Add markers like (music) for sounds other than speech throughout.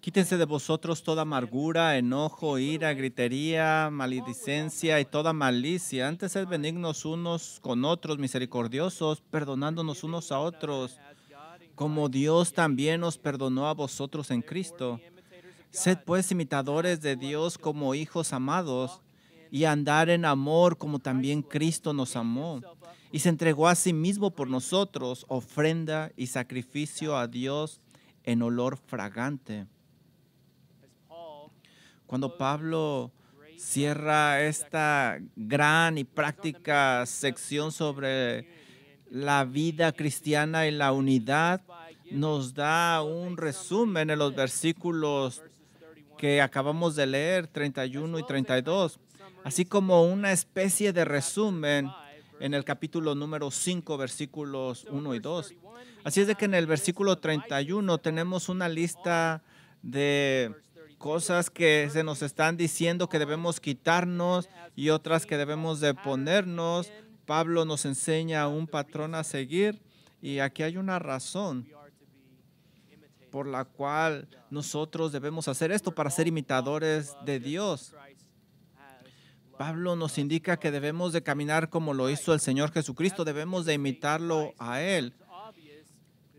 Quítense de vosotros toda amargura, enojo, ira, gritería, maledicencia y toda malicia. Antes sed benignos unos con otros, misericordiosos, perdonándonos unos a otros, como Dios también os perdonó a vosotros en Cristo. Sed pues imitadores de Dios como hijos amados y andar en amor como también Cristo nos amó y se entregó a sí mismo por nosotros, ofrenda y sacrificio a Dios en olor fragante. Cuando Pablo cierra esta gran y práctica sección sobre la vida cristiana y la unidad, nos da un resumen en los versículos que acabamos de leer, 31 y 32, así como una especie de resumen en el capítulo número 5, versículos 1 y 2. Así es de que en el versículo 31 tenemos una lista de cosas que se nos están diciendo que debemos quitarnos y otras que debemos de ponernos. Pablo nos enseña un patrón a seguir y aquí hay una razón por la cual nosotros debemos hacer esto para ser imitadores de Dios. Pablo nos indica que debemos de caminar como lo hizo el Señor Jesucristo, debemos de imitarlo a Él.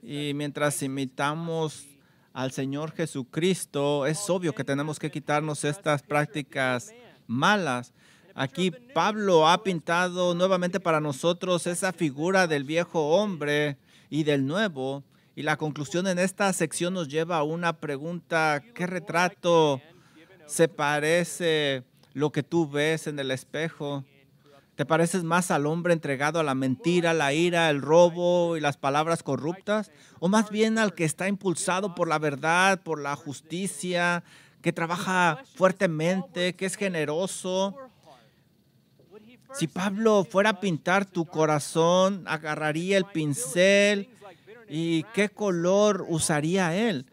Y mientras imitamos al Señor Jesucristo, es obvio que tenemos que quitarnos estas prácticas malas. Aquí Pablo ha pintado nuevamente para nosotros esa figura del viejo hombre y del nuevo. Y la conclusión en esta sección nos lleva a una pregunta, ¿qué retrato se parece lo que tú ves en el espejo? ¿Te pareces más al hombre entregado a la mentira, la ira, el robo y las palabras corruptas? ¿O más bien al que está impulsado por la verdad, por la justicia, que trabaja fuertemente, que es generoso? Si Pablo fuera a pintar tu corazón, agarraría el pincel y qué color usaría él.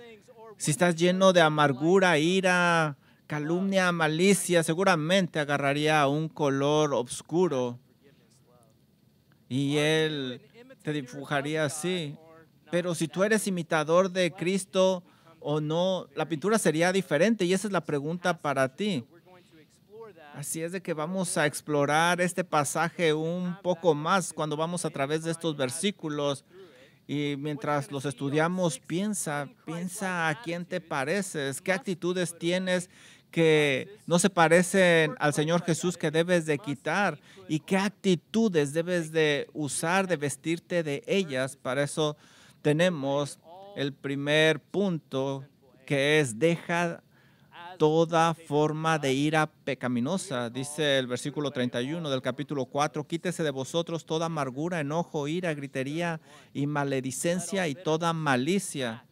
Si estás lleno de amargura, ira, calumnia, malicia, seguramente agarraría un color oscuro y él te dibujaría así. Pero si tú eres imitador de Cristo o no, la pintura sería diferente y esa es la pregunta para ti. Así es de que vamos a explorar este pasaje un poco más cuando vamos a través de estos versículos. Y mientras los estudiamos, piensa, piensa a quién te pareces, qué actitudes tienes que no se parecen al Señor Jesús que debes de quitar y qué actitudes debes de usar, de vestirte de ellas. Para eso tenemos el primer punto que es deja toda forma de ira pecaminosa. Dice el versículo 31 del capítulo 4, quítese de vosotros toda amargura, enojo, ira, gritería y maledicencia y toda malicia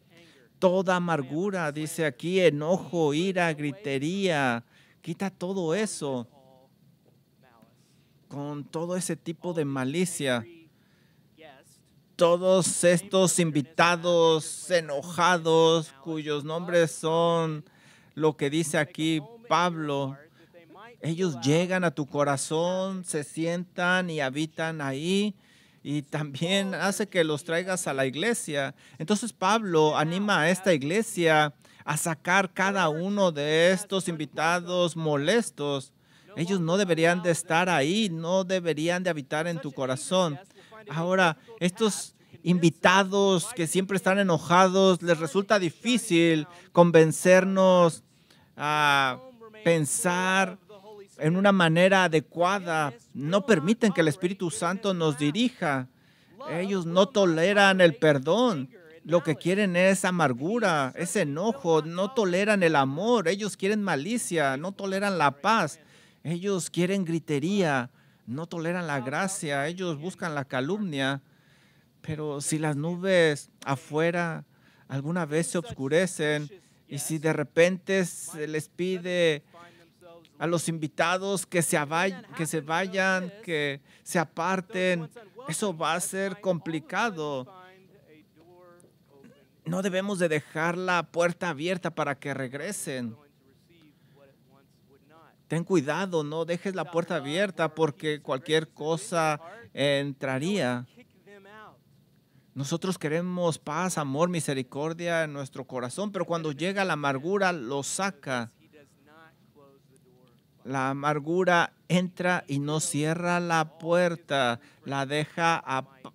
toda amargura, dice aquí, enojo, ira, gritería. Quita todo eso con todo ese tipo de malicia. Todos estos invitados enojados, cuyos nombres son lo que dice aquí Pablo, ellos llegan a tu corazón, se sientan y habitan ahí y también hace que los traigas a la iglesia. Entonces Pablo anima a esta iglesia a sacar cada uno de estos invitados molestos. Ellos no deberían de estar ahí, no deberían de habitar en tu corazón. Ahora, estos invitados que siempre están enojados, les resulta difícil convencernos a pensar en una manera adecuada, no permiten que el Espíritu Santo nos dirija. Ellos no toleran el perdón. Lo que quieren es amargura, es enojo, no toleran el amor, ellos quieren malicia, no toleran la paz, ellos quieren gritería, no toleran la gracia, ellos buscan la calumnia. Pero si las nubes afuera alguna vez se oscurecen y si de repente se les pide a los invitados que se, que se vayan, que se aparten. Eso va a ser complicado. No debemos de dejar la puerta abierta para que regresen. Ten cuidado, no dejes la puerta abierta porque cualquier cosa entraría. Nosotros queremos paz, amor, misericordia en nuestro corazón, pero cuando llega la amargura lo saca. La amargura entra y no cierra la puerta, la deja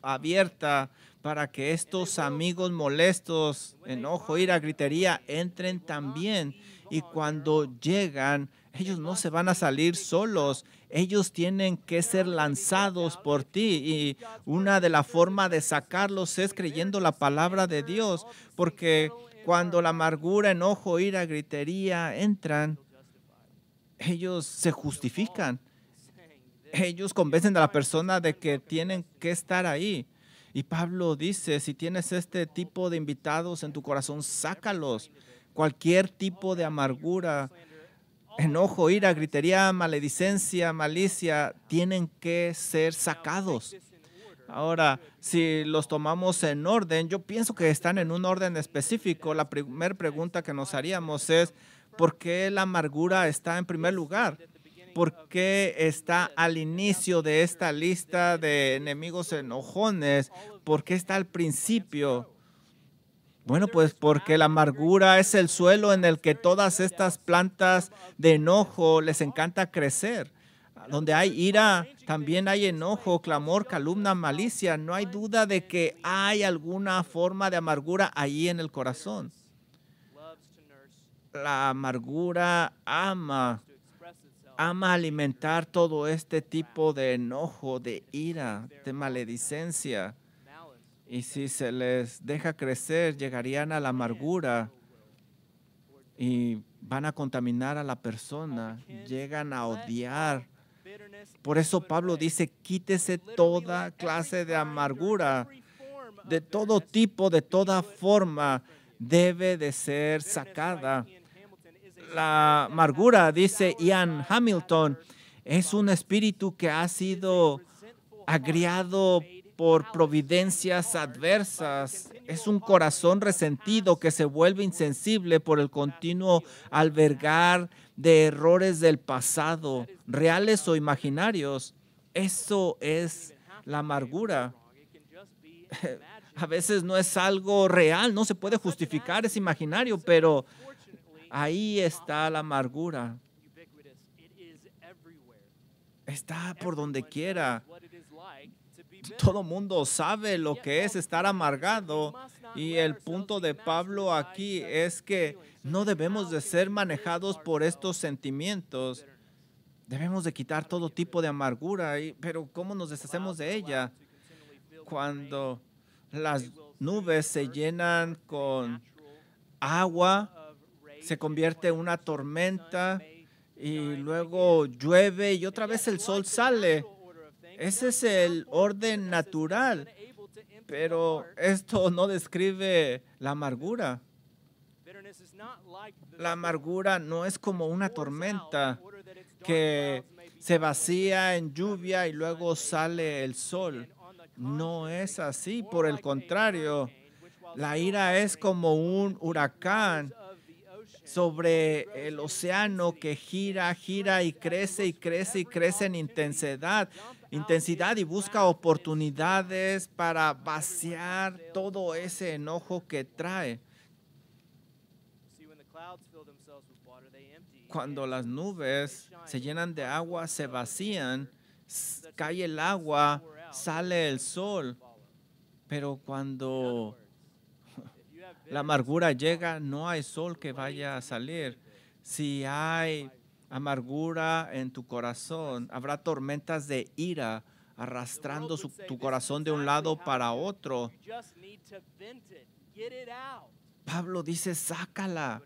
abierta para que estos amigos molestos, enojo, ira, gritería, entren también. Y cuando llegan, ellos no se van a salir solos. Ellos tienen que ser lanzados por ti. Y una de las formas de sacarlos es creyendo la palabra de Dios. Porque cuando la amargura, enojo, ira, gritería entran, ellos se justifican. Ellos convencen a la persona de que tienen que estar ahí. Y Pablo dice, si tienes este tipo de invitados en tu corazón, sácalos. Cualquier tipo de amargura, enojo, ira, gritería, maledicencia, malicia, tienen que ser sacados. Ahora, si los tomamos en orden, yo pienso que están en un orden específico. La primera pregunta que nos haríamos es, ¿por qué la amargura está en primer lugar? ¿Por qué está al inicio de esta lista de enemigos enojones? ¿Por qué está al principio? Bueno, pues porque la amargura es el suelo en el que todas estas plantas de enojo les encanta crecer. Donde hay ira, también hay enojo, clamor, calumnia, malicia. No hay duda de que hay alguna forma de amargura ahí en el corazón. La amargura ama ama alimentar todo este tipo de enojo, de ira, de maledicencia. Y si se les deja crecer, llegarían a la amargura y van a contaminar a la persona, llegan a odiar. Por eso Pablo dice, quítese toda clase de amargura, de todo tipo, de toda forma, debe de ser sacada la amargura, dice Ian Hamilton, es un espíritu que ha sido agriado por providencias adversas. Es un corazón resentido que se vuelve insensible por el continuo albergar de errores del pasado, reales o imaginarios. Eso es la amargura. (laughs) A veces no es algo real, no se puede justificar, es imaginario, pero Ahí está la amargura. Está por donde quiera. Todo mundo sabe lo que es estar amargado. Y el punto de Pablo aquí es que no debemos de ser manejados por estos sentimientos. Debemos de quitar todo tipo de amargura. Pero ¿cómo nos deshacemos de ella? Cuando las nubes se llenan con agua, se convierte en una tormenta y luego llueve y otra vez el sol sale. Ese es el orden natural, pero esto no describe la amargura. La amargura no es como una tormenta que se vacía en lluvia y luego sale el sol. No es así, por el contrario, la ira es como un huracán sobre el océano que gira, gira y crece y crece y crece en intensidad, intensidad y busca oportunidades para vaciar todo ese enojo que trae. Cuando las nubes se llenan de agua, se vacían, cae el agua, sale el sol. Pero cuando la amargura llega, no hay sol que vaya a salir. Si hay amargura en tu corazón, habrá tormentas de ira arrastrando tu corazón de un lado para otro. Pablo dice, sácala.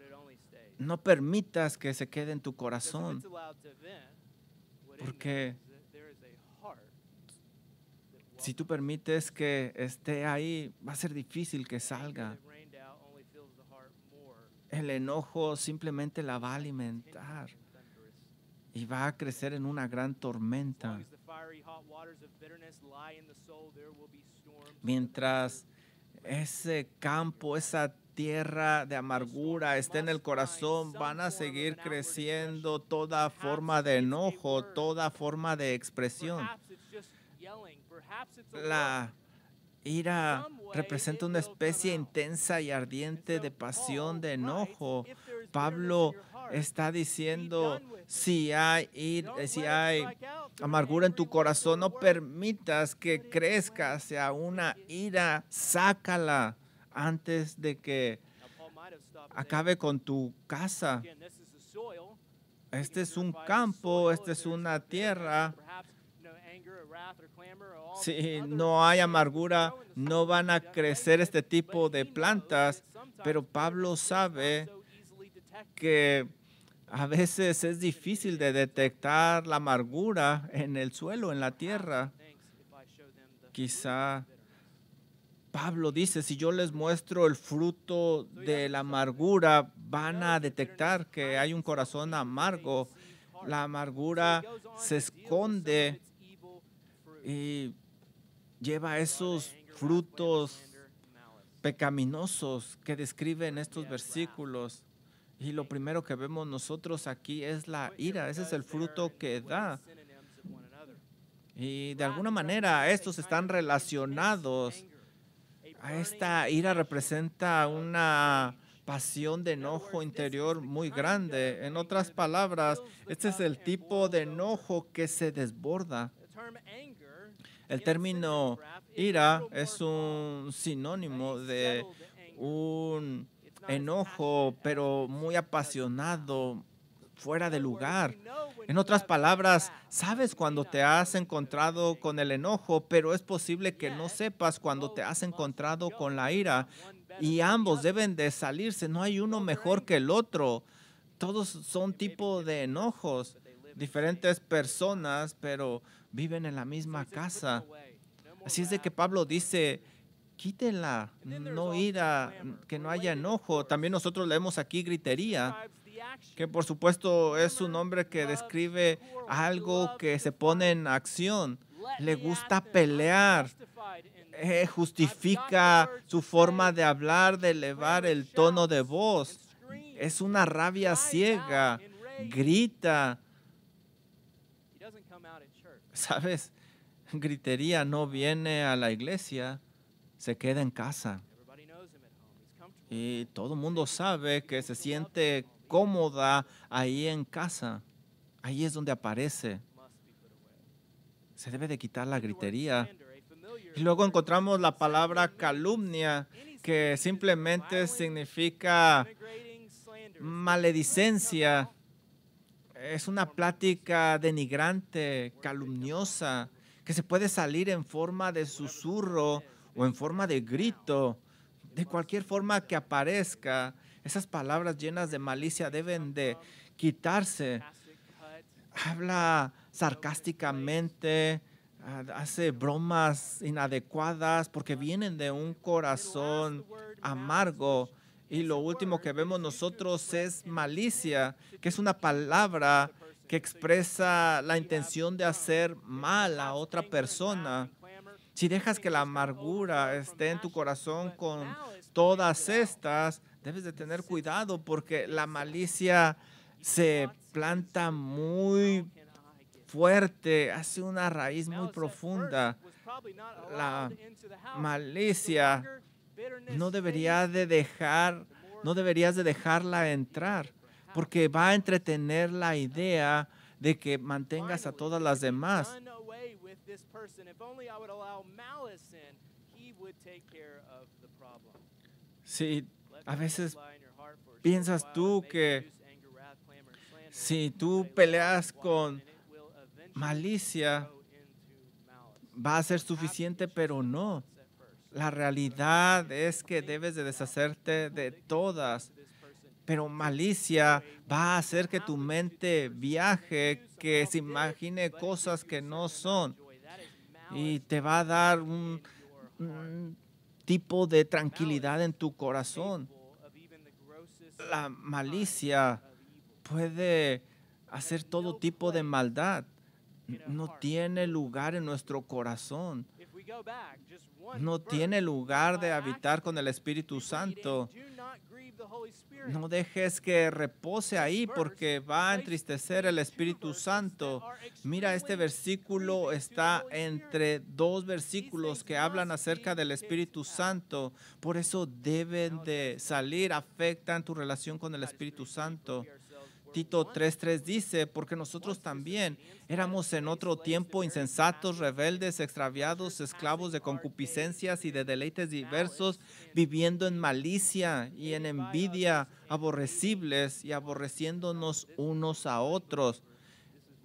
No permitas que se quede en tu corazón. Porque si tú permites que esté ahí, va a ser difícil que salga el enojo simplemente la va a alimentar y va a crecer en una gran tormenta. Mientras ese campo, esa tierra de amargura esté en el corazón, van a seguir creciendo toda forma de enojo, toda forma de expresión. La ira representa una especie intensa y ardiente de pasión, de enojo. Pablo está diciendo, si hay, si hay amargura en tu corazón, no permitas que crezca hacia una ira, sácala antes de que acabe con tu casa. Este es un campo, esta es una tierra. Si no hay amargura, no van a crecer este tipo de plantas, pero Pablo sabe que a veces es difícil de detectar la amargura en el suelo, en la tierra. Quizá Pablo dice, si yo les muestro el fruto de la amargura, van a detectar que hay un corazón amargo. La amargura se esconde y lleva esos frutos pecaminosos que describen estos versículos. Y lo primero que vemos nosotros aquí es la ira. Ese es el fruto que da. Y de alguna manera estos están relacionados esta ira representa una pasión de enojo interior muy grande. En otras palabras, este es el tipo de enojo que se desborda. El término ira es un sinónimo de un enojo, pero muy apasionado, fuera de lugar. En otras palabras, sabes cuando te has encontrado con el enojo, pero es posible que no sepas cuando te has encontrado con la ira. Y ambos deben de salirse, no hay uno mejor que el otro. Todos son tipo de enojos, diferentes personas, pero viven en la misma casa. Así es de que Pablo dice, quítenla, no ira, que no haya enojo. También nosotros leemos aquí gritería que por supuesto es un hombre que describe algo que se pone en acción. Le gusta pelear. Eh, justifica su forma de hablar, de elevar el tono de voz. Es una rabia ciega. Grita. ¿Sabes? (laughs) Gritería no viene a la iglesia, se queda en casa. Y todo el mundo sabe que se siente cómoda ahí en casa. Ahí es donde aparece. Se debe de quitar la gritería. Y luego encontramos la palabra calumnia, que simplemente significa maledicencia. Es una plática denigrante, calumniosa, que se puede salir en forma de susurro o en forma de grito, de cualquier forma que aparezca. Esas palabras llenas de malicia deben de quitarse. Habla sarcásticamente, hace bromas inadecuadas porque vienen de un corazón amargo. Y lo último que vemos nosotros es malicia, que es una palabra que expresa la intención de hacer mal a otra persona. Si dejas que la amargura esté en tu corazón con todas estas, debes de tener cuidado porque la malicia se planta muy fuerte, hace una raíz muy profunda. La malicia no debería de dejar, no deberías de dejarla entrar, porque va a entretener la idea de que mantengas a todas las demás. Si a veces piensas tú que si tú peleas con malicia, va a ser suficiente, pero no. La realidad es que debes de deshacerte de todas. Pero malicia va a hacer que tu mente viaje, que se imagine cosas que no son. Y te va a dar un, un tipo de tranquilidad en tu corazón la malicia puede hacer todo tipo de maldad. No tiene lugar en nuestro corazón. No tiene lugar de habitar con el Espíritu Santo. No dejes que repose ahí porque va a entristecer el Espíritu Santo. Mira, este versículo está entre dos versículos que hablan acerca del Espíritu Santo. Por eso deben de salir, afectan tu relación con el Espíritu Santo. Tito 3.3 dice, porque nosotros también éramos en otro tiempo insensatos, rebeldes, extraviados, esclavos de concupiscencias y de deleites diversos, viviendo en malicia y en envidia, aborrecibles y aborreciéndonos unos a otros.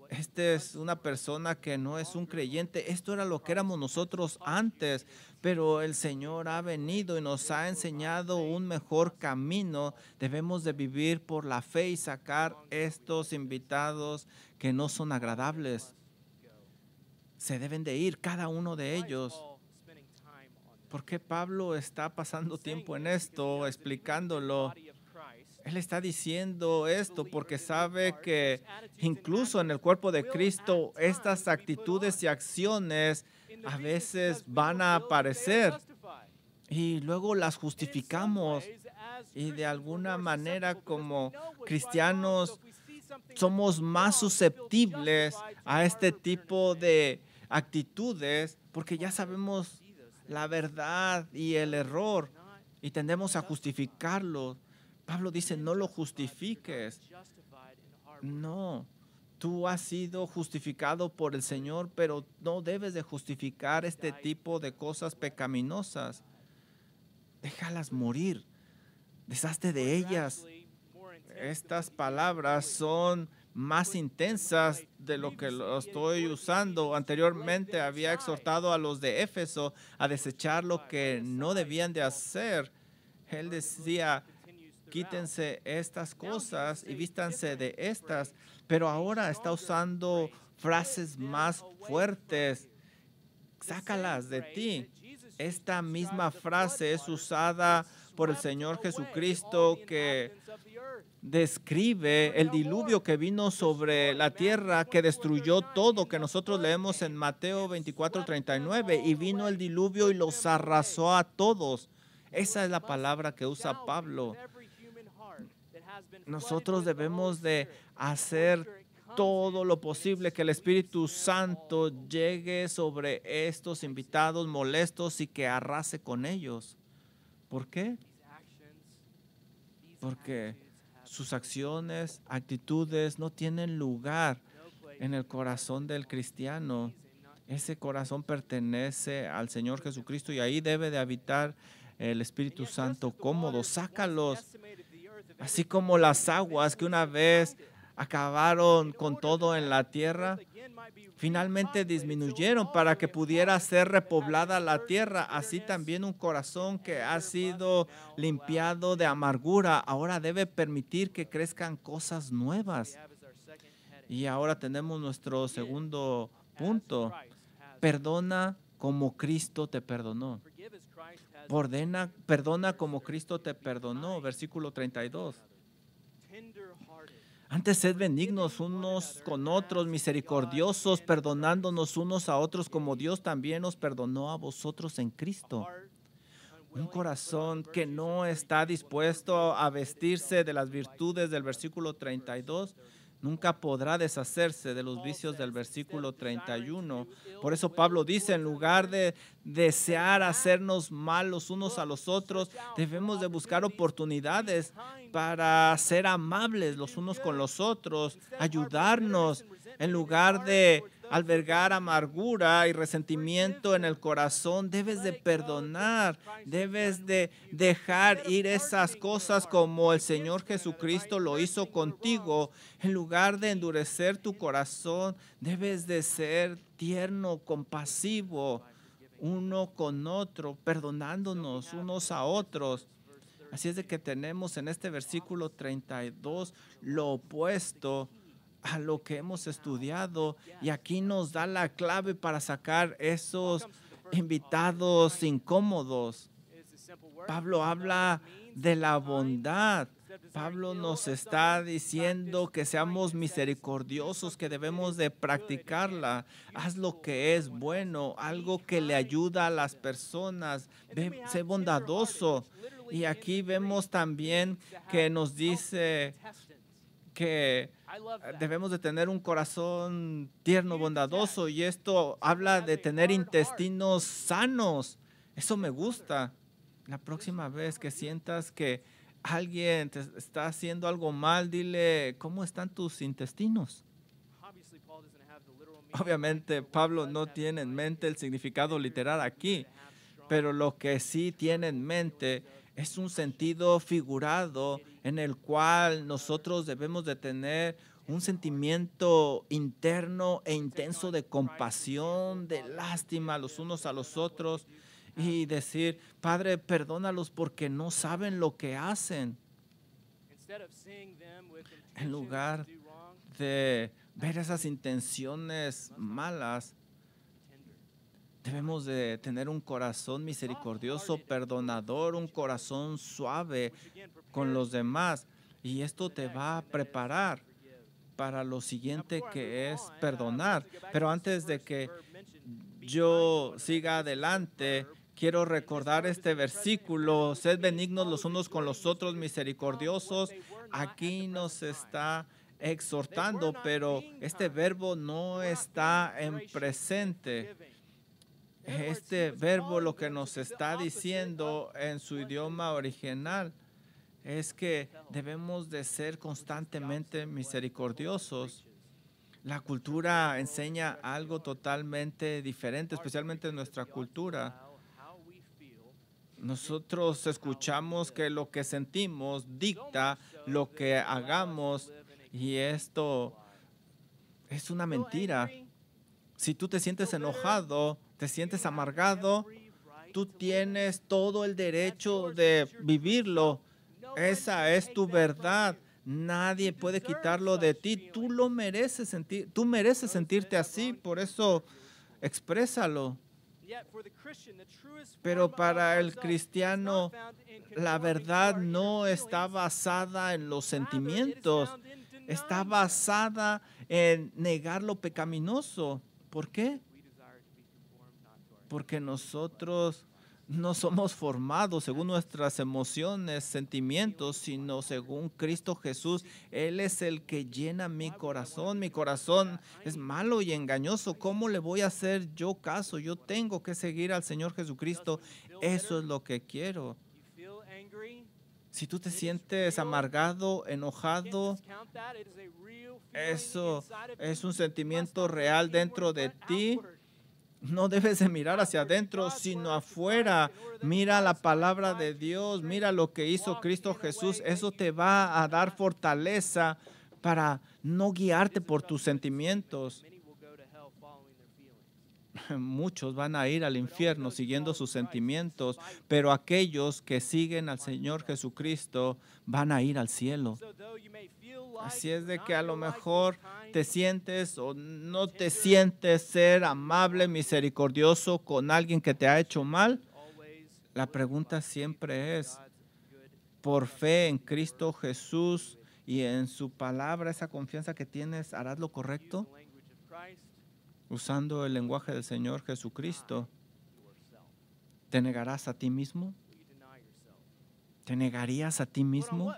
Esta es una persona que no es un creyente. Esto era lo que éramos nosotros antes, pero el Señor ha venido y nos ha enseñado un mejor camino. Debemos de vivir por la fe y sacar estos invitados que no son agradables. Se deben de ir cada uno de ellos. ¿Por qué Pablo está pasando tiempo en esto, explicándolo? Él está diciendo esto porque sabe que incluso en el cuerpo de Cristo estas actitudes y acciones a veces van a aparecer y luego las justificamos y de alguna manera como cristianos somos más susceptibles a este tipo de actitudes porque ya sabemos la verdad y el error y tendemos a justificarlo. Pablo dice, no lo justifiques. No, tú has sido justificado por el Señor, pero no debes de justificar este tipo de cosas pecaminosas. Déjalas morir. Deshazte de ellas. Estas palabras son más intensas de lo que lo estoy usando. Anteriormente había exhortado a los de Éfeso a desechar lo que no debían de hacer. Él decía, quítense estas cosas y vístanse de estas, pero ahora está usando frases más fuertes. Sácalas de ti. Esta misma frase es usada por el Señor Jesucristo que describe el diluvio que vino sobre la tierra, que destruyó todo, que nosotros leemos en Mateo 24, 39, y vino el diluvio y los arrasó a todos. Esa es la palabra que usa Pablo nosotros debemos de hacer todo lo posible que el Espíritu Santo llegue sobre estos invitados molestos y que arrase con ellos. ¿Por qué? Porque sus acciones, actitudes no tienen lugar en el corazón del cristiano. Ese corazón pertenece al Señor Jesucristo y ahí debe de habitar el Espíritu Santo cómodo. Sácalos Así como las aguas que una vez acabaron con todo en la tierra, finalmente disminuyeron para que pudiera ser repoblada la tierra. Así también un corazón que ha sido limpiado de amargura ahora debe permitir que crezcan cosas nuevas. Y ahora tenemos nuestro segundo punto. Perdona como Cristo te perdonó. Perdona, perdona como Cristo te perdonó, versículo 32. Antes sed benignos unos con otros, misericordiosos, perdonándonos unos a otros como Dios también nos perdonó a vosotros en Cristo. Un corazón que no está dispuesto a vestirse de las virtudes del versículo 32 nunca podrá deshacerse de los vicios del versículo 31. Por eso Pablo dice, en lugar de desear hacernos mal los unos a los otros, debemos de buscar oportunidades para ser amables los unos con los otros, ayudarnos, en lugar de albergar amargura y resentimiento en el corazón, debes de perdonar, debes de dejar ir esas cosas como el Señor Jesucristo lo hizo contigo. En lugar de endurecer tu corazón, debes de ser tierno, compasivo, uno con otro, perdonándonos unos a otros. Así es de que tenemos en este versículo 32 lo opuesto a lo que hemos estudiado y aquí nos da la clave para sacar esos invitados incómodos. Pablo habla de la bondad. Pablo nos está diciendo que seamos misericordiosos, que debemos de practicarla. Haz lo que es bueno, algo que le ayuda a las personas. sé bondadoso. Y aquí vemos también que nos dice que debemos de tener un corazón tierno, bondadoso, y esto habla de tener intestinos sanos. Eso me gusta. La próxima vez que sientas que alguien te está haciendo algo mal, dile, ¿cómo están tus intestinos? Obviamente Pablo no tiene en mente el significado literal aquí, pero lo que sí tiene en mente es un sentido figurado en el cual nosotros debemos de tener un sentimiento interno e intenso de compasión, de lástima los unos a los otros y decir, Padre, perdónalos porque no saben lo que hacen. En lugar de ver esas intenciones malas, debemos de tener un corazón misericordioso, perdonador, un corazón suave con los demás. Y esto te va a preparar para lo siguiente que es perdonar. Pero antes de que yo siga adelante, quiero recordar este versículo, sed benignos los unos con los otros, misericordiosos. Aquí nos está exhortando, pero este verbo no está en presente. Este verbo lo que nos está diciendo en su idioma original es que debemos de ser constantemente misericordiosos. La cultura enseña algo totalmente diferente, especialmente en nuestra cultura. Nosotros escuchamos que lo que sentimos dicta lo que hagamos y esto es una mentira. Si tú te sientes enojado, te sientes amargado, tú tienes todo el derecho de vivirlo. Esa es tu verdad. Nadie puede quitarlo de ti. Tú lo mereces sentir, tú mereces sentirte así, por eso exprésalo. Pero para el cristiano, la verdad no está basada en los sentimientos, está basada en negar lo pecaminoso. ¿Por qué? Porque nosotros no somos formados según nuestras emociones, sentimientos, sino según Cristo Jesús. Él es el que llena mi corazón. Mi corazón es malo y engañoso. ¿Cómo le voy a hacer yo caso? Yo tengo que seguir al Señor Jesucristo. Eso es lo que quiero. Si tú te sientes amargado, enojado, eso es un sentimiento real dentro de ti no debes de mirar hacia adentro, sino afuera. Mira la palabra de Dios, mira lo que hizo Cristo Jesús. Eso te va a dar fortaleza para no guiarte por tus sentimientos. Muchos van a ir al infierno siguiendo sus sentimientos, pero aquellos que siguen al Señor Jesucristo van a ir al cielo. Así es de que a lo mejor te sientes o no te sientes ser amable, misericordioso con alguien que te ha hecho mal. La pregunta siempre es, por fe en Cristo Jesús y en su palabra, esa confianza que tienes, ¿harás lo correcto? Usando el lenguaje del Señor Jesucristo, ¿te negarás a ti mismo? ¿Te negarías a ti mismo?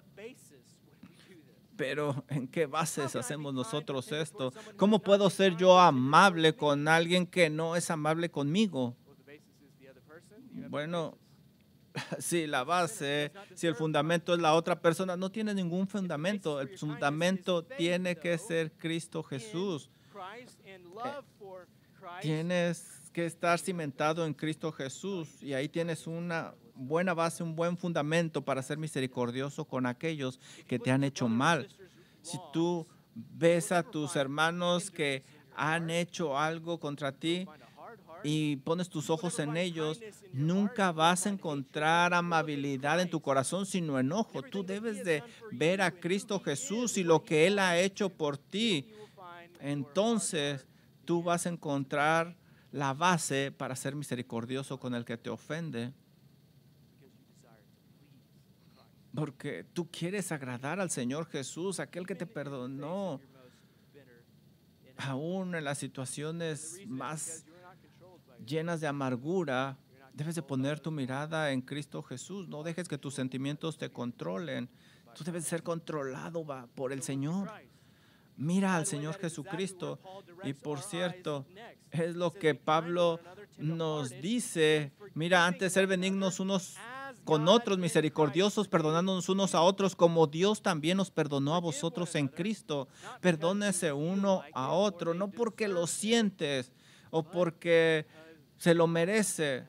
Pero ¿en qué bases hacemos nosotros esto? ¿Cómo puedo ser yo amable con alguien que no es amable conmigo? Bueno, (laughs) si la base, si el fundamento es la otra persona, no tiene ningún fundamento. El fundamento tiene que ser Cristo Jesús. Eh, tienes que estar cimentado en Cristo Jesús y ahí tienes una buena base, un buen fundamento para ser misericordioso con aquellos que te han hecho mal. Si tú ves a tus hermanos que han hecho algo contra ti y pones tus ojos en ellos, nunca vas a encontrar amabilidad en tu corazón, sino enojo. Tú debes de ver a Cristo Jesús y lo que Él ha hecho por ti. Entonces tú vas a encontrar la base para ser misericordioso con el que te ofende. Porque tú quieres agradar al Señor Jesús, aquel que te perdonó, aún en las situaciones más llenas de amargura, Debes de poner tu mirada en Cristo Jesús. No dejes que tus sentimientos te controlen. Tú debes ser controlado por el Señor. Mira al Señor Jesucristo. Y por cierto, es lo que Pablo nos dice. Mira, antes de ser benignos unos con otros, misericordiosos, perdonándonos unos a otros, como Dios también nos perdonó a vosotros en Cristo. Perdónese uno a otro, no porque lo sientes o porque se lo merece.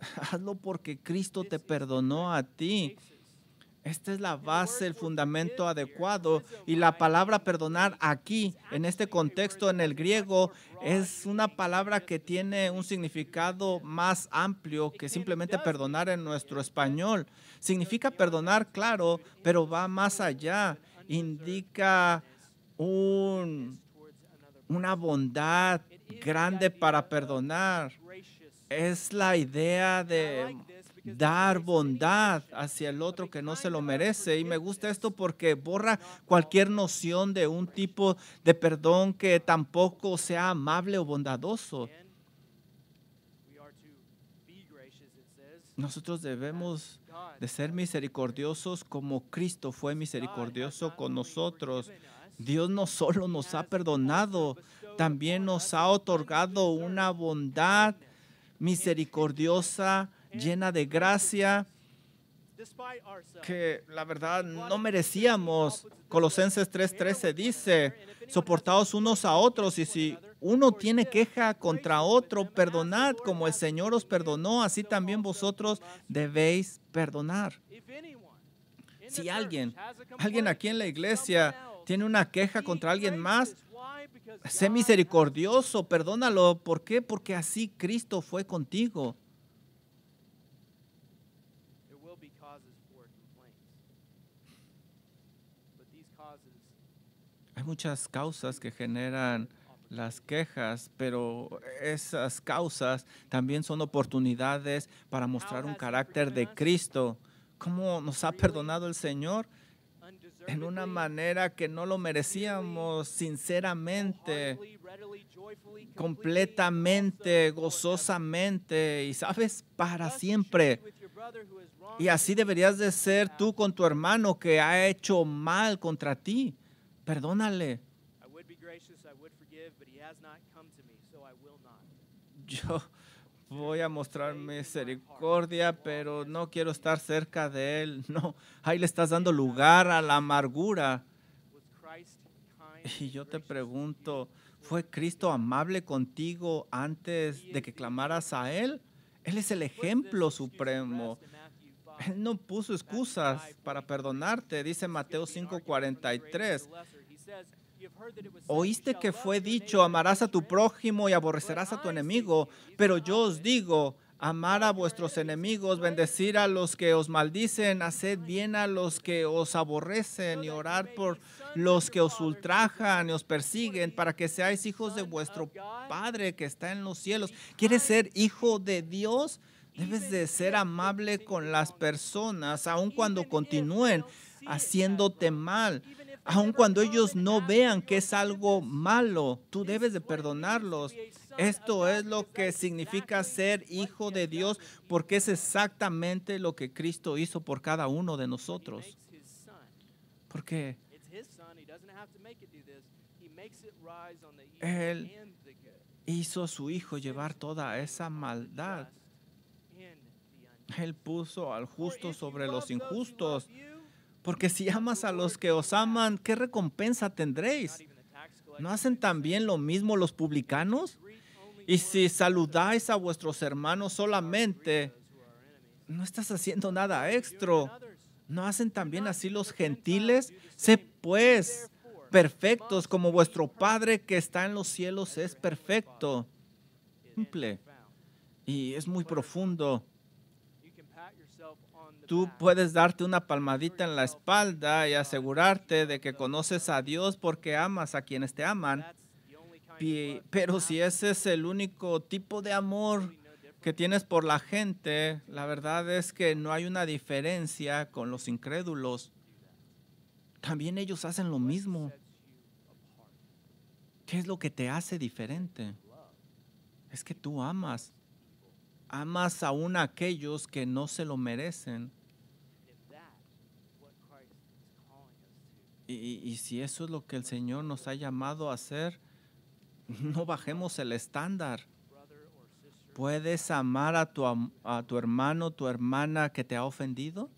(laughs) Hazlo porque Cristo te perdonó a ti. Esta es la base, el fundamento adecuado. Y la palabra perdonar aquí, en este contexto, en el griego, es una palabra que tiene un significado más amplio que simplemente perdonar en nuestro español. Significa perdonar, claro, pero va más allá. Indica un, una bondad grande para perdonar. Es la idea de dar bondad hacia el otro que no se lo merece. Y me gusta esto porque borra cualquier noción de un tipo de perdón que tampoco sea amable o bondadoso. Nosotros debemos de ser misericordiosos como Cristo fue misericordioso con nosotros. Dios no solo nos ha perdonado, también nos ha otorgado una bondad misericordiosa llena de gracia que la verdad no merecíamos. Colosenses 3:13 dice, soportaos unos a otros y si uno tiene queja contra otro, perdonad como el Señor os perdonó, así también vosotros debéis perdonar. Si alguien, alguien aquí en la iglesia tiene una queja contra alguien más, sé misericordioso, perdónalo. ¿Por qué? Porque así Cristo fue contigo. Hay muchas causas que generan las quejas, pero esas causas también son oportunidades para mostrar un carácter de Cristo. ¿Cómo nos ha perdonado el Señor? En una manera que no lo merecíamos, sinceramente, completamente, gozosamente, y sabes, para siempre. Y así deberías de ser tú con tu hermano que ha hecho mal contra ti. Perdónale. Yo voy a mostrar misericordia, pero no quiero estar cerca de él. (laughs) No, ahí le estás dando lugar a la amargura. Y yo te pregunto, ¿fue Cristo amable contigo antes de que clamaras a Él? Él es el ejemplo supremo. Él no puso excusas para perdonarte, dice Mateo 5:43. Oíste que fue dicho, amarás a tu prójimo y aborrecerás a tu enemigo, pero yo os digo, amar a vuestros enemigos, bendecir a los que os maldicen, haced bien a los que os aborrecen y orar por los que os ultrajan y os persiguen, para que seáis hijos de vuestro Padre que está en los cielos. ¿Quieres ser hijo de Dios? Debes de ser amable con las personas, aun cuando continúen haciéndote mal, aun cuando ellos no vean que es algo malo. Tú debes de perdonarlos. Esto es lo que significa ser hijo de Dios, porque es exactamente lo que Cristo hizo por cada uno de nosotros. Porque Él hizo a su hijo llevar toda esa maldad él puso al justo sobre los injustos. Porque si amas a los que os aman, ¿qué recompensa tendréis? ¿No hacen también lo mismo los publicanos? Y si saludáis a vuestros hermanos solamente, no estás haciendo nada extra. ¿No hacen también así los gentiles? Sé pues perfectos como vuestro Padre que está en los cielos es perfecto. Simple. Y es muy profundo tú puedes darte una palmadita en la espalda y asegurarte de que conoces a Dios porque amas a quienes te aman. Pero si ese es el único tipo de amor que tienes por la gente, la verdad es que no hay una diferencia con los incrédulos. También ellos hacen lo mismo. ¿Qué es lo que te hace diferente? Es que tú amas amas aún a aquellos que no se lo merecen. Y, y si eso es lo que el Señor nos ha llamado a hacer, (laughs) no bajemos el estándar. ¿Puedes amar a tu, a tu hermano, tu hermana que te ha ofendido?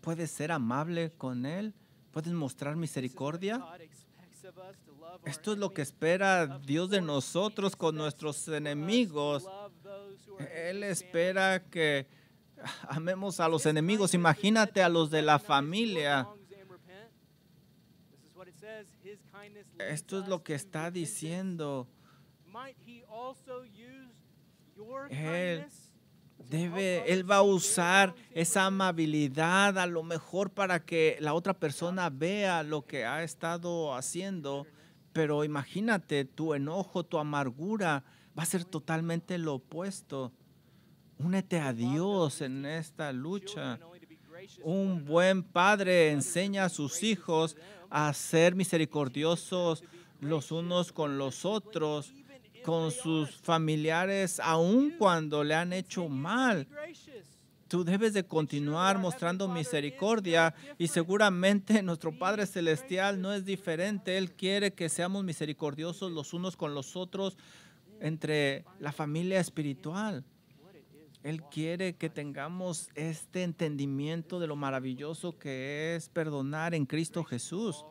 ¿Puedes ser amable con él? ¿Puedes mostrar misericordia? Esto es lo que espera Dios de nosotros con nuestros enemigos. Él espera que amemos a los enemigos. Imagínate a los de la familia. Esto es lo que está diciendo. Él Debe, él va a usar esa amabilidad a lo mejor para que la otra persona vea lo que ha estado haciendo. Pero imagínate, tu enojo, tu amargura va a ser totalmente lo opuesto. Únete a Dios en esta lucha. Un buen padre enseña a sus hijos a ser misericordiosos los unos con los otros, con sus familiares, aun cuando le han hecho mal. Tú debes de continuar mostrando misericordia y seguramente nuestro Padre Celestial no es diferente. Él quiere que seamos misericordiosos los unos con los otros entre la familia espiritual. Él quiere que tengamos este entendimiento de lo maravilloso que es perdonar en Cristo Jesús.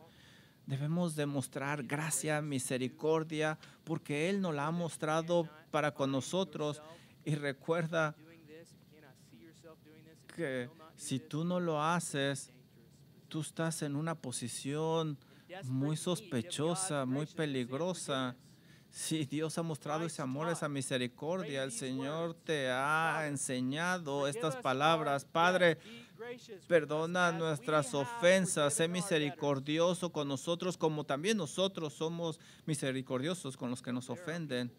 Debemos demostrar gracia, misericordia, porque Él nos la ha mostrado para con nosotros. Y recuerda que si tú no lo haces, tú estás en una posición muy sospechosa, muy peligrosa. Si Dios ha mostrado ese amor, esa misericordia, el Señor te ha enseñado estas palabras. Padre, perdona nuestras ofensas, sé misericordioso con nosotros como también nosotros somos misericordiosos con los que nos ofenden.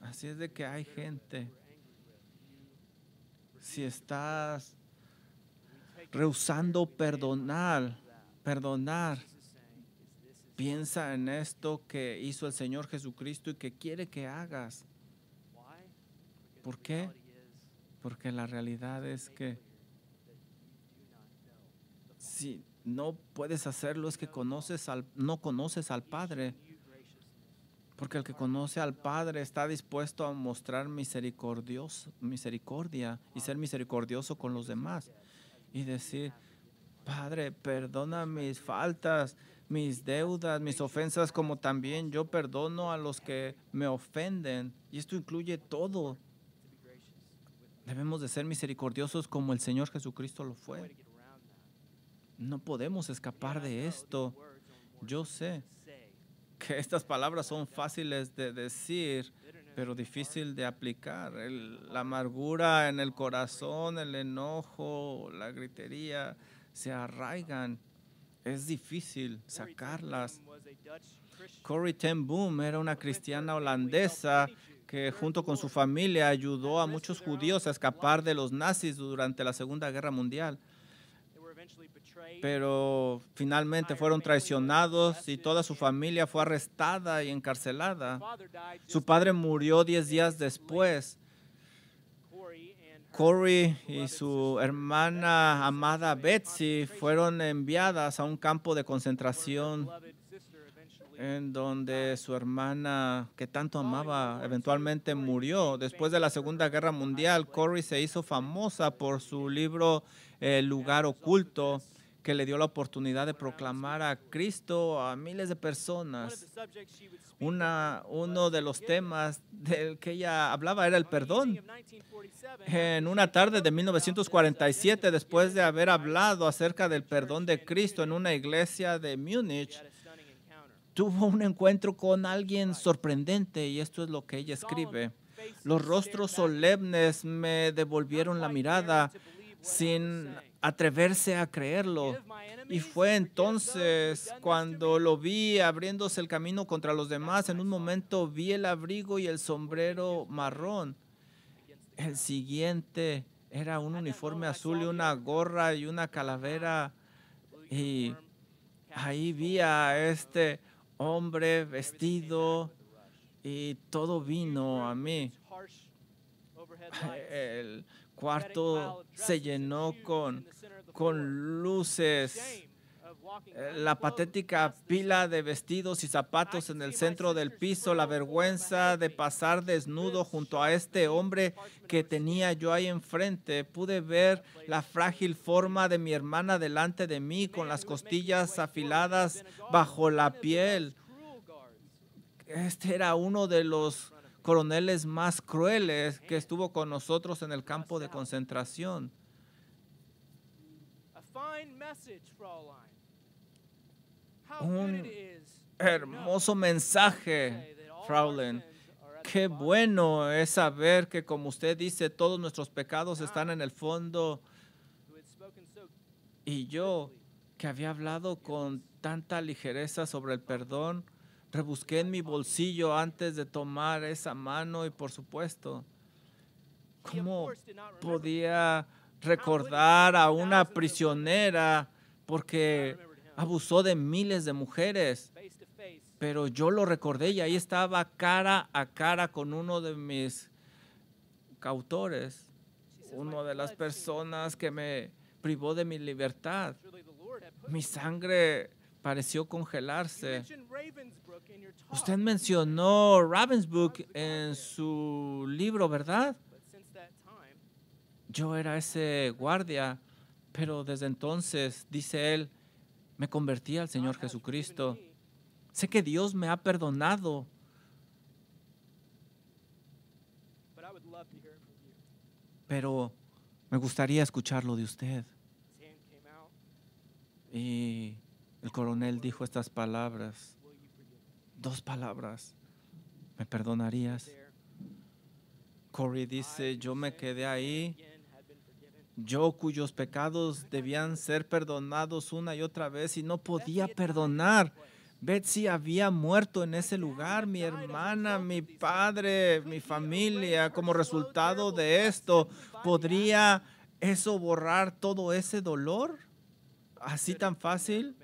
Así es de que hay gente. Si estás rehusando perdonar, perdonar, piensa en esto que hizo el Señor Jesucristo y que quiere que hagas. ¿Por qué? Porque la realidad es que si no puedes hacerlo es que conoces al, no conoces al Padre. Porque el que conoce al Padre está dispuesto a mostrar misericordioso, misericordia y ser misericordioso con los demás. Y decir, Padre, perdona mis faltas, mis deudas, mis ofensas, como también yo perdono a los que me ofenden. Y esto incluye todo. Debemos de ser misericordiosos como el Señor Jesucristo lo fue. No podemos escapar de esto. Yo sé que estas palabras son fáciles de decir, pero difícil de aplicar. La amargura en el corazón, el enojo, la gritería, se arraigan. Es difícil sacarlas. Corrie ten Boom era una cristiana holandesa que junto con su familia ayudó a muchos judíos a escapar de los nazis durante la Segunda Guerra Mundial. Pero finalmente fueron traicionados y toda su familia fue arrestada y encarcelada. Su padre murió 10 días después. Corey y su hermana amada Betsy fueron enviadas a un campo de concentración en donde su hermana que tanto amaba eventualmente murió. Después de la Segunda Guerra Mundial, Corey se hizo famosa por su libro El lugar oculto, que le dio la oportunidad de proclamar a Cristo a miles de personas. Una, uno de los temas del que ella hablaba era el perdón. En una tarde de 1947, después de haber hablado acerca del perdón de Cristo en una iglesia de Múnich, tuvo un encuentro con alguien sorprendente y esto es lo que ella escribe. Los rostros solemnes me devolvieron la mirada sin atreverse a creerlo. Y fue entonces cuando lo vi abriéndose el camino contra los demás. En un momento vi el abrigo y el sombrero marrón. El siguiente era un uniforme azul y una gorra y una calavera. Y ahí vi a este hombre vestido y todo vino a mí. El cuarto se llenó con, con luces. Eh, la patética pila de vestidos y zapatos en el centro del piso, la vergüenza de pasar desnudo junto a este hombre que tenía yo ahí enfrente. Pude ver la frágil forma de mi hermana delante de mí con las costillas afiladas bajo la piel. Este era uno de los coroneles más crueles que estuvo con nosotros en el campo de concentración un hermoso mensaje, Fraulein. Qué bueno es saber que, como usted dice, todos nuestros pecados están en el fondo. Y yo, que había hablado con tanta ligereza sobre el perdón, rebusqué en mi bolsillo antes de tomar esa mano y, por supuesto, ¿cómo podía recordar a una prisionera? Porque abusó de miles de mujeres, pero yo lo recordé y ahí estaba cara a cara con uno de mis cautores, una de las personas que me privó de mi libertad. Mi sangre pareció congelarse. Usted mencionó Ravensbrück en su libro, ¿verdad? Yo era ese guardia, pero desde entonces, dice él, me convertí al Señor Jesucristo. Sé que Dios me ha perdonado. Pero me gustaría escucharlo de usted. Y el coronel dijo estas palabras, dos palabras. ¿Me perdonarías? Corey dice, yo me quedé ahí yo cuyos pecados debían ser perdonados una y otra vez y no podía perdonar. Betsy había muerto en ese lugar, mi hermana, mi padre, mi familia, como resultado de esto. ¿Podría eso borrar todo ese dolor? ¿Así tan fácil?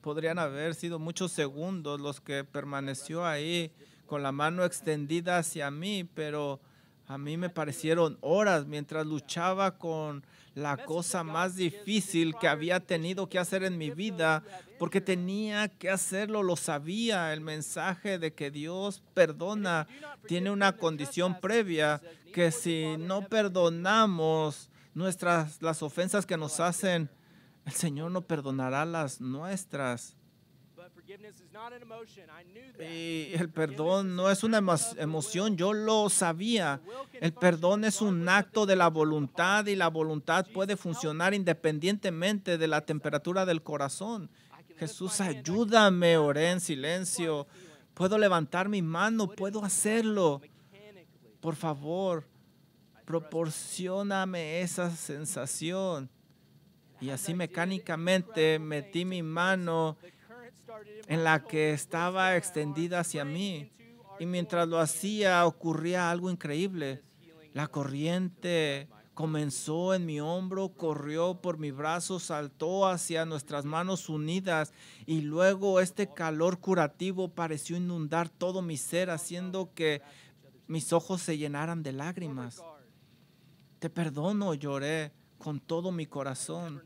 Podrían haber sido muchos segundos los que permaneció ahí con la mano extendida hacia mí, pero a mí me parecieron horas mientras luchaba con la cosa más difícil que había tenido que hacer en mi vida, porque tenía que hacerlo, lo sabía. El mensaje de que Dios perdona tiene una condición previa, que si no perdonamos nuestras las ofensas que nos hacen, el Señor no perdonará las nuestras. Y el perdón no es una emoción, yo lo sabía. El perdón es un acto de la voluntad y la voluntad puede funcionar independientemente de la temperatura del corazón. Jesús, ayúdame, oré en silencio. Puedo levantar mi mano, puedo hacerlo. Por favor, proporcioname esa sensación. Y así mecánicamente metí mi mano en la que estaba extendida hacia mí. Y mientras lo hacía ocurría algo increíble. La corriente comenzó en mi hombro, corrió por mi brazo, saltó hacia nuestras manos unidas y luego este calor curativo pareció inundar todo mi ser, haciendo que mis ojos se llenaran de lágrimas. Te perdono, lloré con todo mi corazón.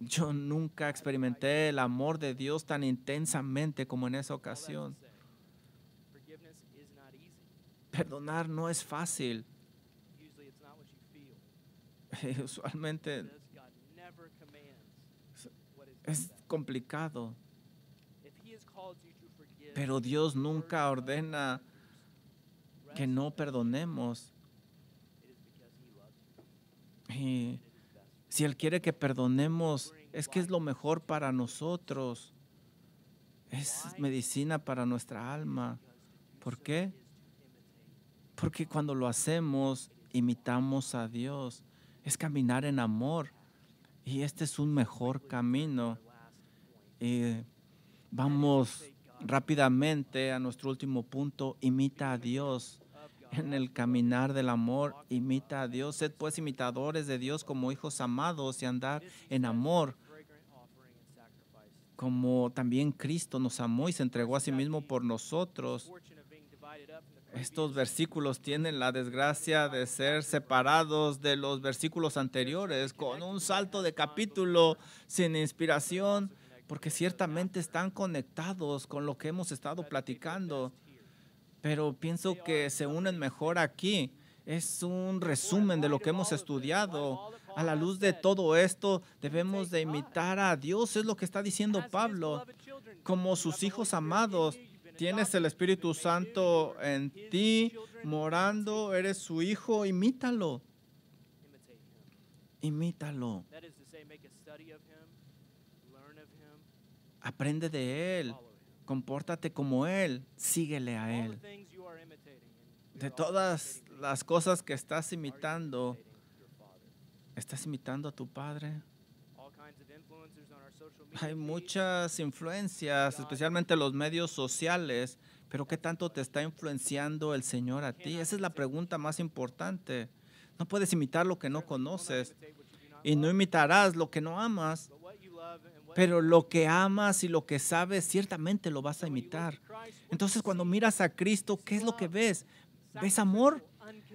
Yo nunca experimenté el amor de Dios tan intensamente como en esa ocasión. Perdonar no es fácil. (laughs) Usualmente es complicado. Pero Dios nunca ordena que no perdonemos. Y si Él quiere que perdonemos, es que es lo mejor para nosotros. Es medicina para nuestra alma. ¿Por qué? Porque cuando lo hacemos, imitamos a Dios. Es caminar en amor. Y este es un mejor camino. Y vamos rápidamente a nuestro último punto. Imita a Dios en el caminar del amor, imita a Dios. Sed pues imitadores de Dios como hijos amados y andar en amor, como también Cristo nos amó y se entregó a sí mismo por nosotros. Estos versículos tienen la desgracia de ser separados de los versículos anteriores con un salto de capítulo sin inspiración, porque ciertamente están conectados con lo que hemos estado platicando, pero pienso que se unen mejor aquí. Es un resumen de lo que hemos estudiado. A la luz de todo esto, debemos de imitar a Dios, es lo que está diciendo Pablo, como sus hijos amados tienes el Espíritu Santo en ti, morando, eres su hijo, imítalo. Imítalo. Aprende de Él. Compórtate como Él. Síguele a Él. De todas las cosas que estás imitando, ¿estás imitando a tu Padre? Hay muchas influencias, especialmente los medios sociales, pero ¿qué tanto te está influenciando el Señor a ti? Esa es la pregunta más importante. No puedes imitar lo que no conoces y no imitarás lo que no amas, pero lo que amas y lo que sabes ciertamente lo vas a imitar. Entonces cuando miras a Cristo, ¿qué es lo que ves? ¿Ves amor?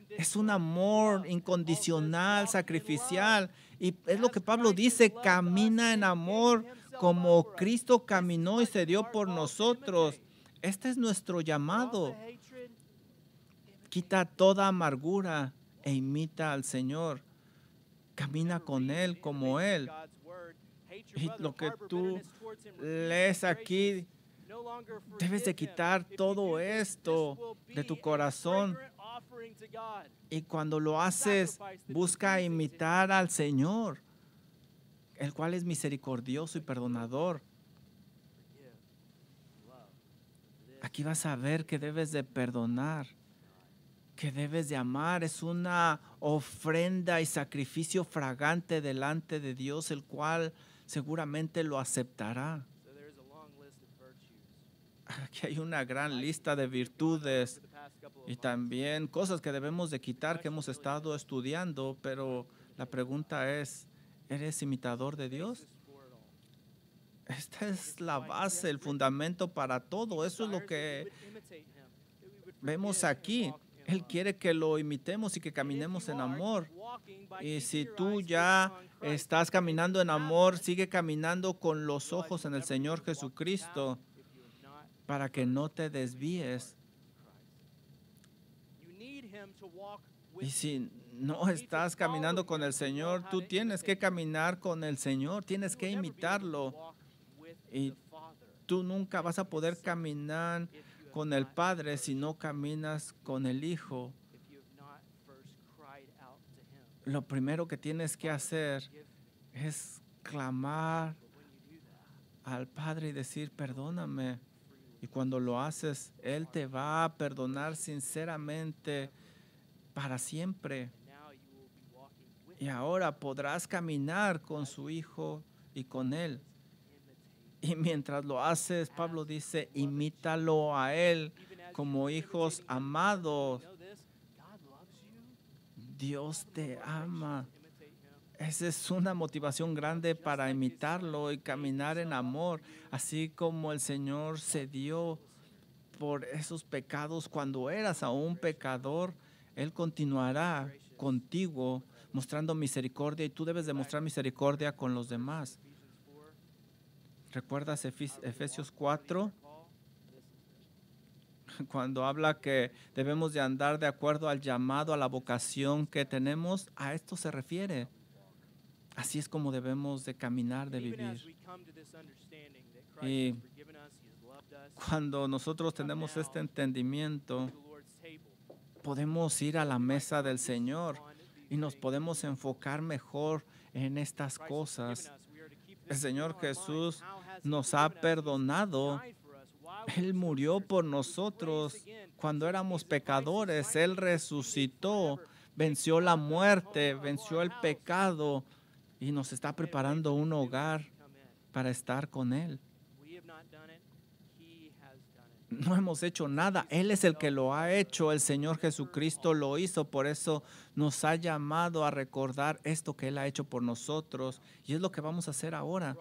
Es un amor incondicional, sacrificial. Y es lo que Pablo dice, camina en amor como Cristo caminó y se dio por nosotros. Este es nuestro llamado. Quita toda amargura e imita al Señor. Camina con Él como Él. Y lo que tú lees aquí, debes de quitar todo esto de tu corazón. Y cuando lo haces, busca imitar al Señor el cual es misericordioso y perdonador. Aquí vas a ver que debes de perdonar, que debes de amar. Es una ofrenda y sacrificio fragante delante de Dios, el cual seguramente lo aceptará. Aquí hay una gran lista de virtudes y también cosas que debemos de quitar que hemos estado estudiando, pero la pregunta es, ¿Eres imitador de Dios? Esta es la base, el fundamento para todo. Eso es lo que vemos aquí. Él quiere que lo imitemos y que caminemos en amor. Y si tú ya estás caminando en amor, sigue caminando con los ojos en el Señor Jesucristo para que no te desvíes. Y si no estás caminando con el Señor, tú tienes que caminar con el Señor, tienes que imitarlo. Y tú nunca vas a poder caminar con el Padre si no caminas con el Hijo. Lo primero que tienes que hacer es clamar al Padre y decir, perdóname. Y cuando lo haces, Él te va a perdonar sinceramente para siempre. Y ahora podrás caminar con su Hijo y con Él. Y mientras lo haces, Pablo dice, imítalo a Él como hijos amados. Dios te ama. Esa es una motivación grande para imitarlo y caminar en amor, así como el Señor se dio por esos pecados cuando eras aún pecador. Él continuará contigo mostrando misericordia y tú debes demostrar misericordia con los demás. ¿Recuerdas Efesios 4? (laughs) Cuando habla que debemos de andar de acuerdo al llamado, a la vocación que tenemos, a esto se refiere. Así es como debemos de caminar, de vivir. Y cuando nosotros tenemos este entendimiento, podemos ir a la mesa del Señor y nos podemos enfocar mejor en estas cosas. El Señor Jesús nos ha perdonado. Él murió por nosotros cuando éramos pecadores. Él resucitó, venció la muerte, venció el pecado y nos está preparando un hogar para estar con Él no hemos hecho nada. Él es el que lo ha hecho. El Señor Jesucristo lo hizo. Por eso nos ha llamado a recordar esto que Él ha hecho por nosotros. Y es lo que vamos a hacer ahora.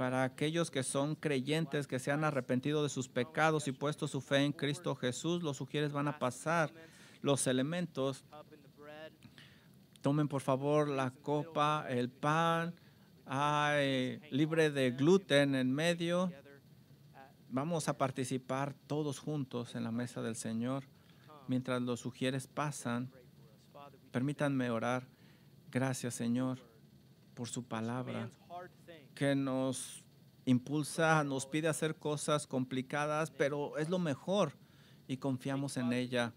Para aquellos que son creyentes, que se han arrepentido de sus pecados y puesto su fe en Cristo Jesús, los sugieres van a pasar los elementos. Tomen por favor la copa, el pan, hay libre de gluten en medio. Vamos a participar todos juntos en la mesa del Señor. Mientras los sugieres pasan, permítanme orar. Gracias, Señor, por su palabra que nos impulsa, nos pide hacer cosas complicadas, pero es lo mejor y confiamos en ella.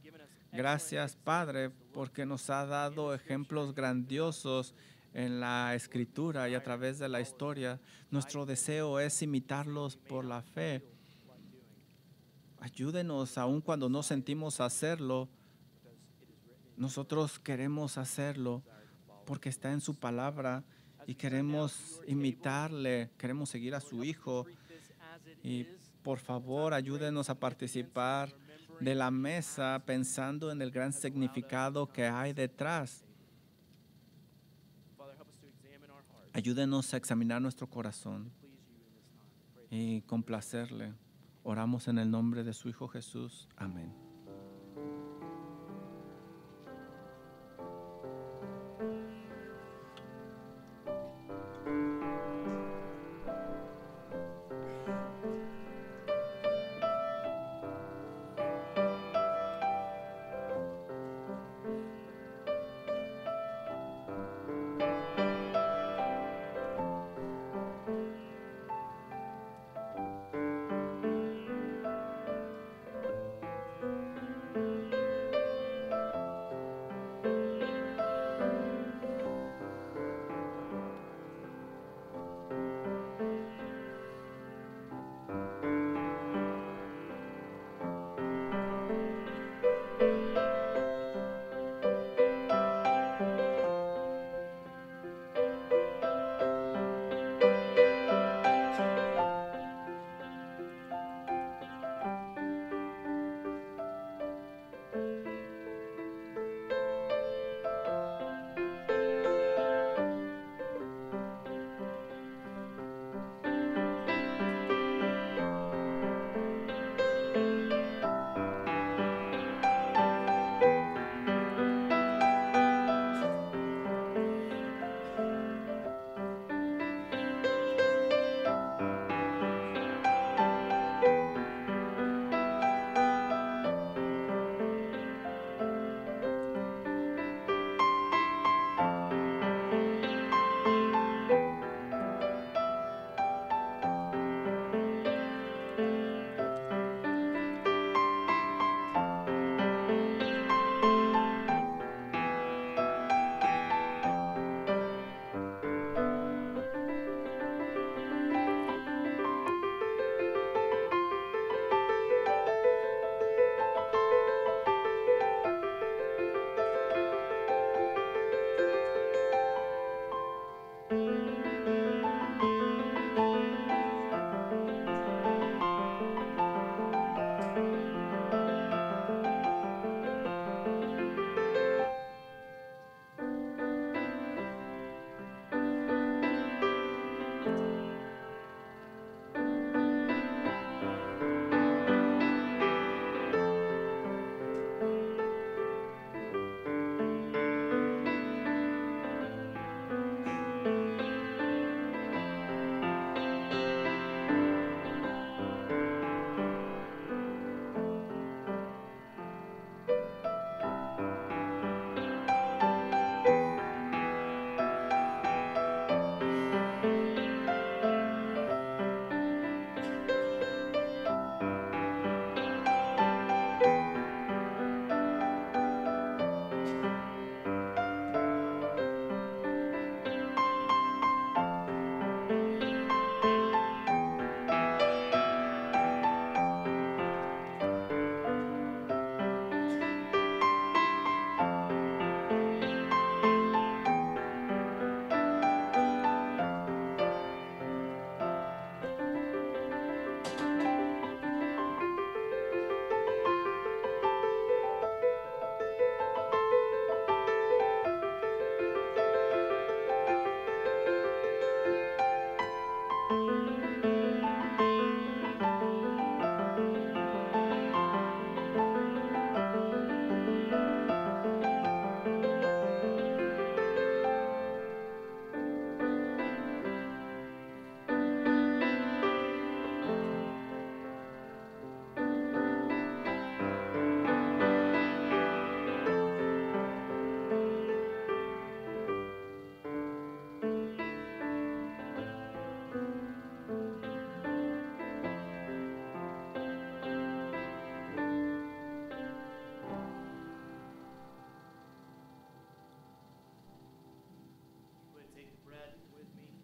Gracias, Padre, porque nos ha dado ejemplos grandiosos en la escritura y a través de la historia. Nuestro deseo es imitarlos por la fe. Ayúdenos, aun cuando no sentimos hacerlo, nosotros queremos hacerlo porque está en su palabra y queremos imitarle, queremos seguir a su Hijo. Y por favor, ayúdenos a participar de la mesa pensando en el gran significado que hay detrás. Ayúdenos a examinar nuestro corazón y complacerle. Oramos en el nombre de su Hijo Jesús. Amén.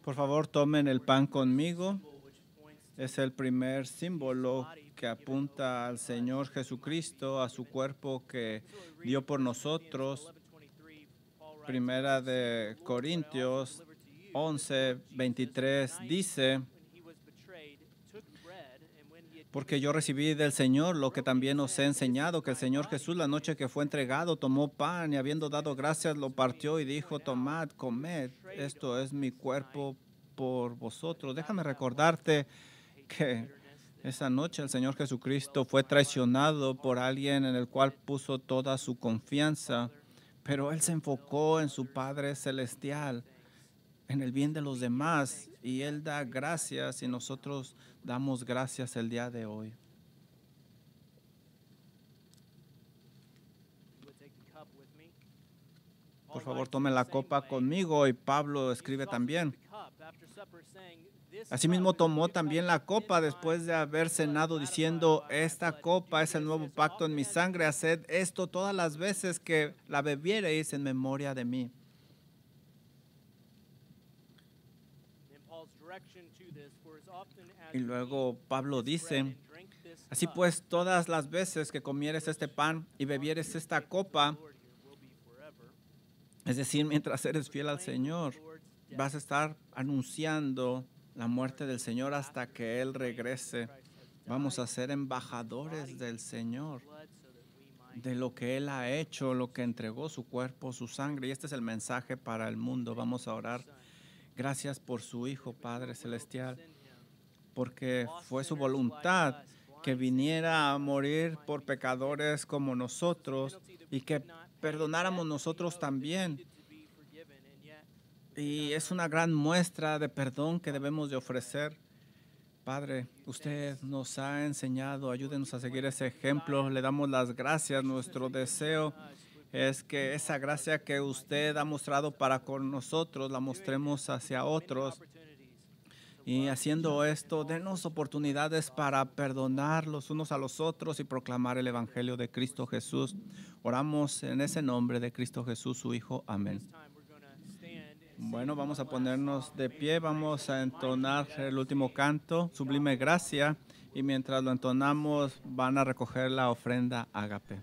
Por favor, tomen el pan conmigo. Es el primer símbolo que apunta al Señor Jesucristo, a su cuerpo que dio por nosotros. Primera de Corintios 11, 23 dice, porque yo recibí del Señor lo que también os he enseñado, que el Señor Jesús la noche que fue entregado tomó pan y habiendo dado gracias lo partió y dijo, tomad, comed, esto es mi cuerpo por vosotros. Déjame recordarte que esa noche el Señor Jesucristo fue traicionado por alguien en el cual puso toda su confianza, pero Él se enfocó en su Padre Celestial, en el bien de los demás, y Él da gracias y nosotros damos gracias el día de hoy. Por favor, tome la copa conmigo y Pablo escribe también. Asimismo tomó también la copa después de haber cenado diciendo, esta copa es el nuevo pacto en mi sangre, haced esto todas las veces que la bebiereis en memoria de mí. Y luego Pablo dice, así pues todas las veces que comieres este pan y bebieres esta copa, es decir, mientras eres fiel al Señor, vas a estar anunciando la muerte del Señor hasta que Él regrese. Vamos a ser embajadores del Señor, de lo que Él ha hecho, lo que entregó su cuerpo, su sangre. Y este es el mensaje para el mundo. Vamos a orar. Gracias por su Hijo, Padre Celestial porque fue su voluntad que viniera a morir por pecadores como nosotros y que perdonáramos nosotros también. Y es una gran muestra de perdón que debemos de ofrecer. Padre, usted nos ha enseñado, ayúdenos a seguir ese ejemplo, le damos las gracias, nuestro deseo es que esa gracia que usted ha mostrado para con nosotros la mostremos hacia otros y haciendo esto, denos oportunidades para perdonar los unos a los otros y proclamar el Evangelio de Cristo Jesús. Oramos en ese nombre de Cristo Jesús, su Hijo. Amén. Bueno, vamos a ponernos de pie, vamos a entonar el último canto, Sublime Gracia, y mientras lo entonamos van a recoger la ofrenda ágape.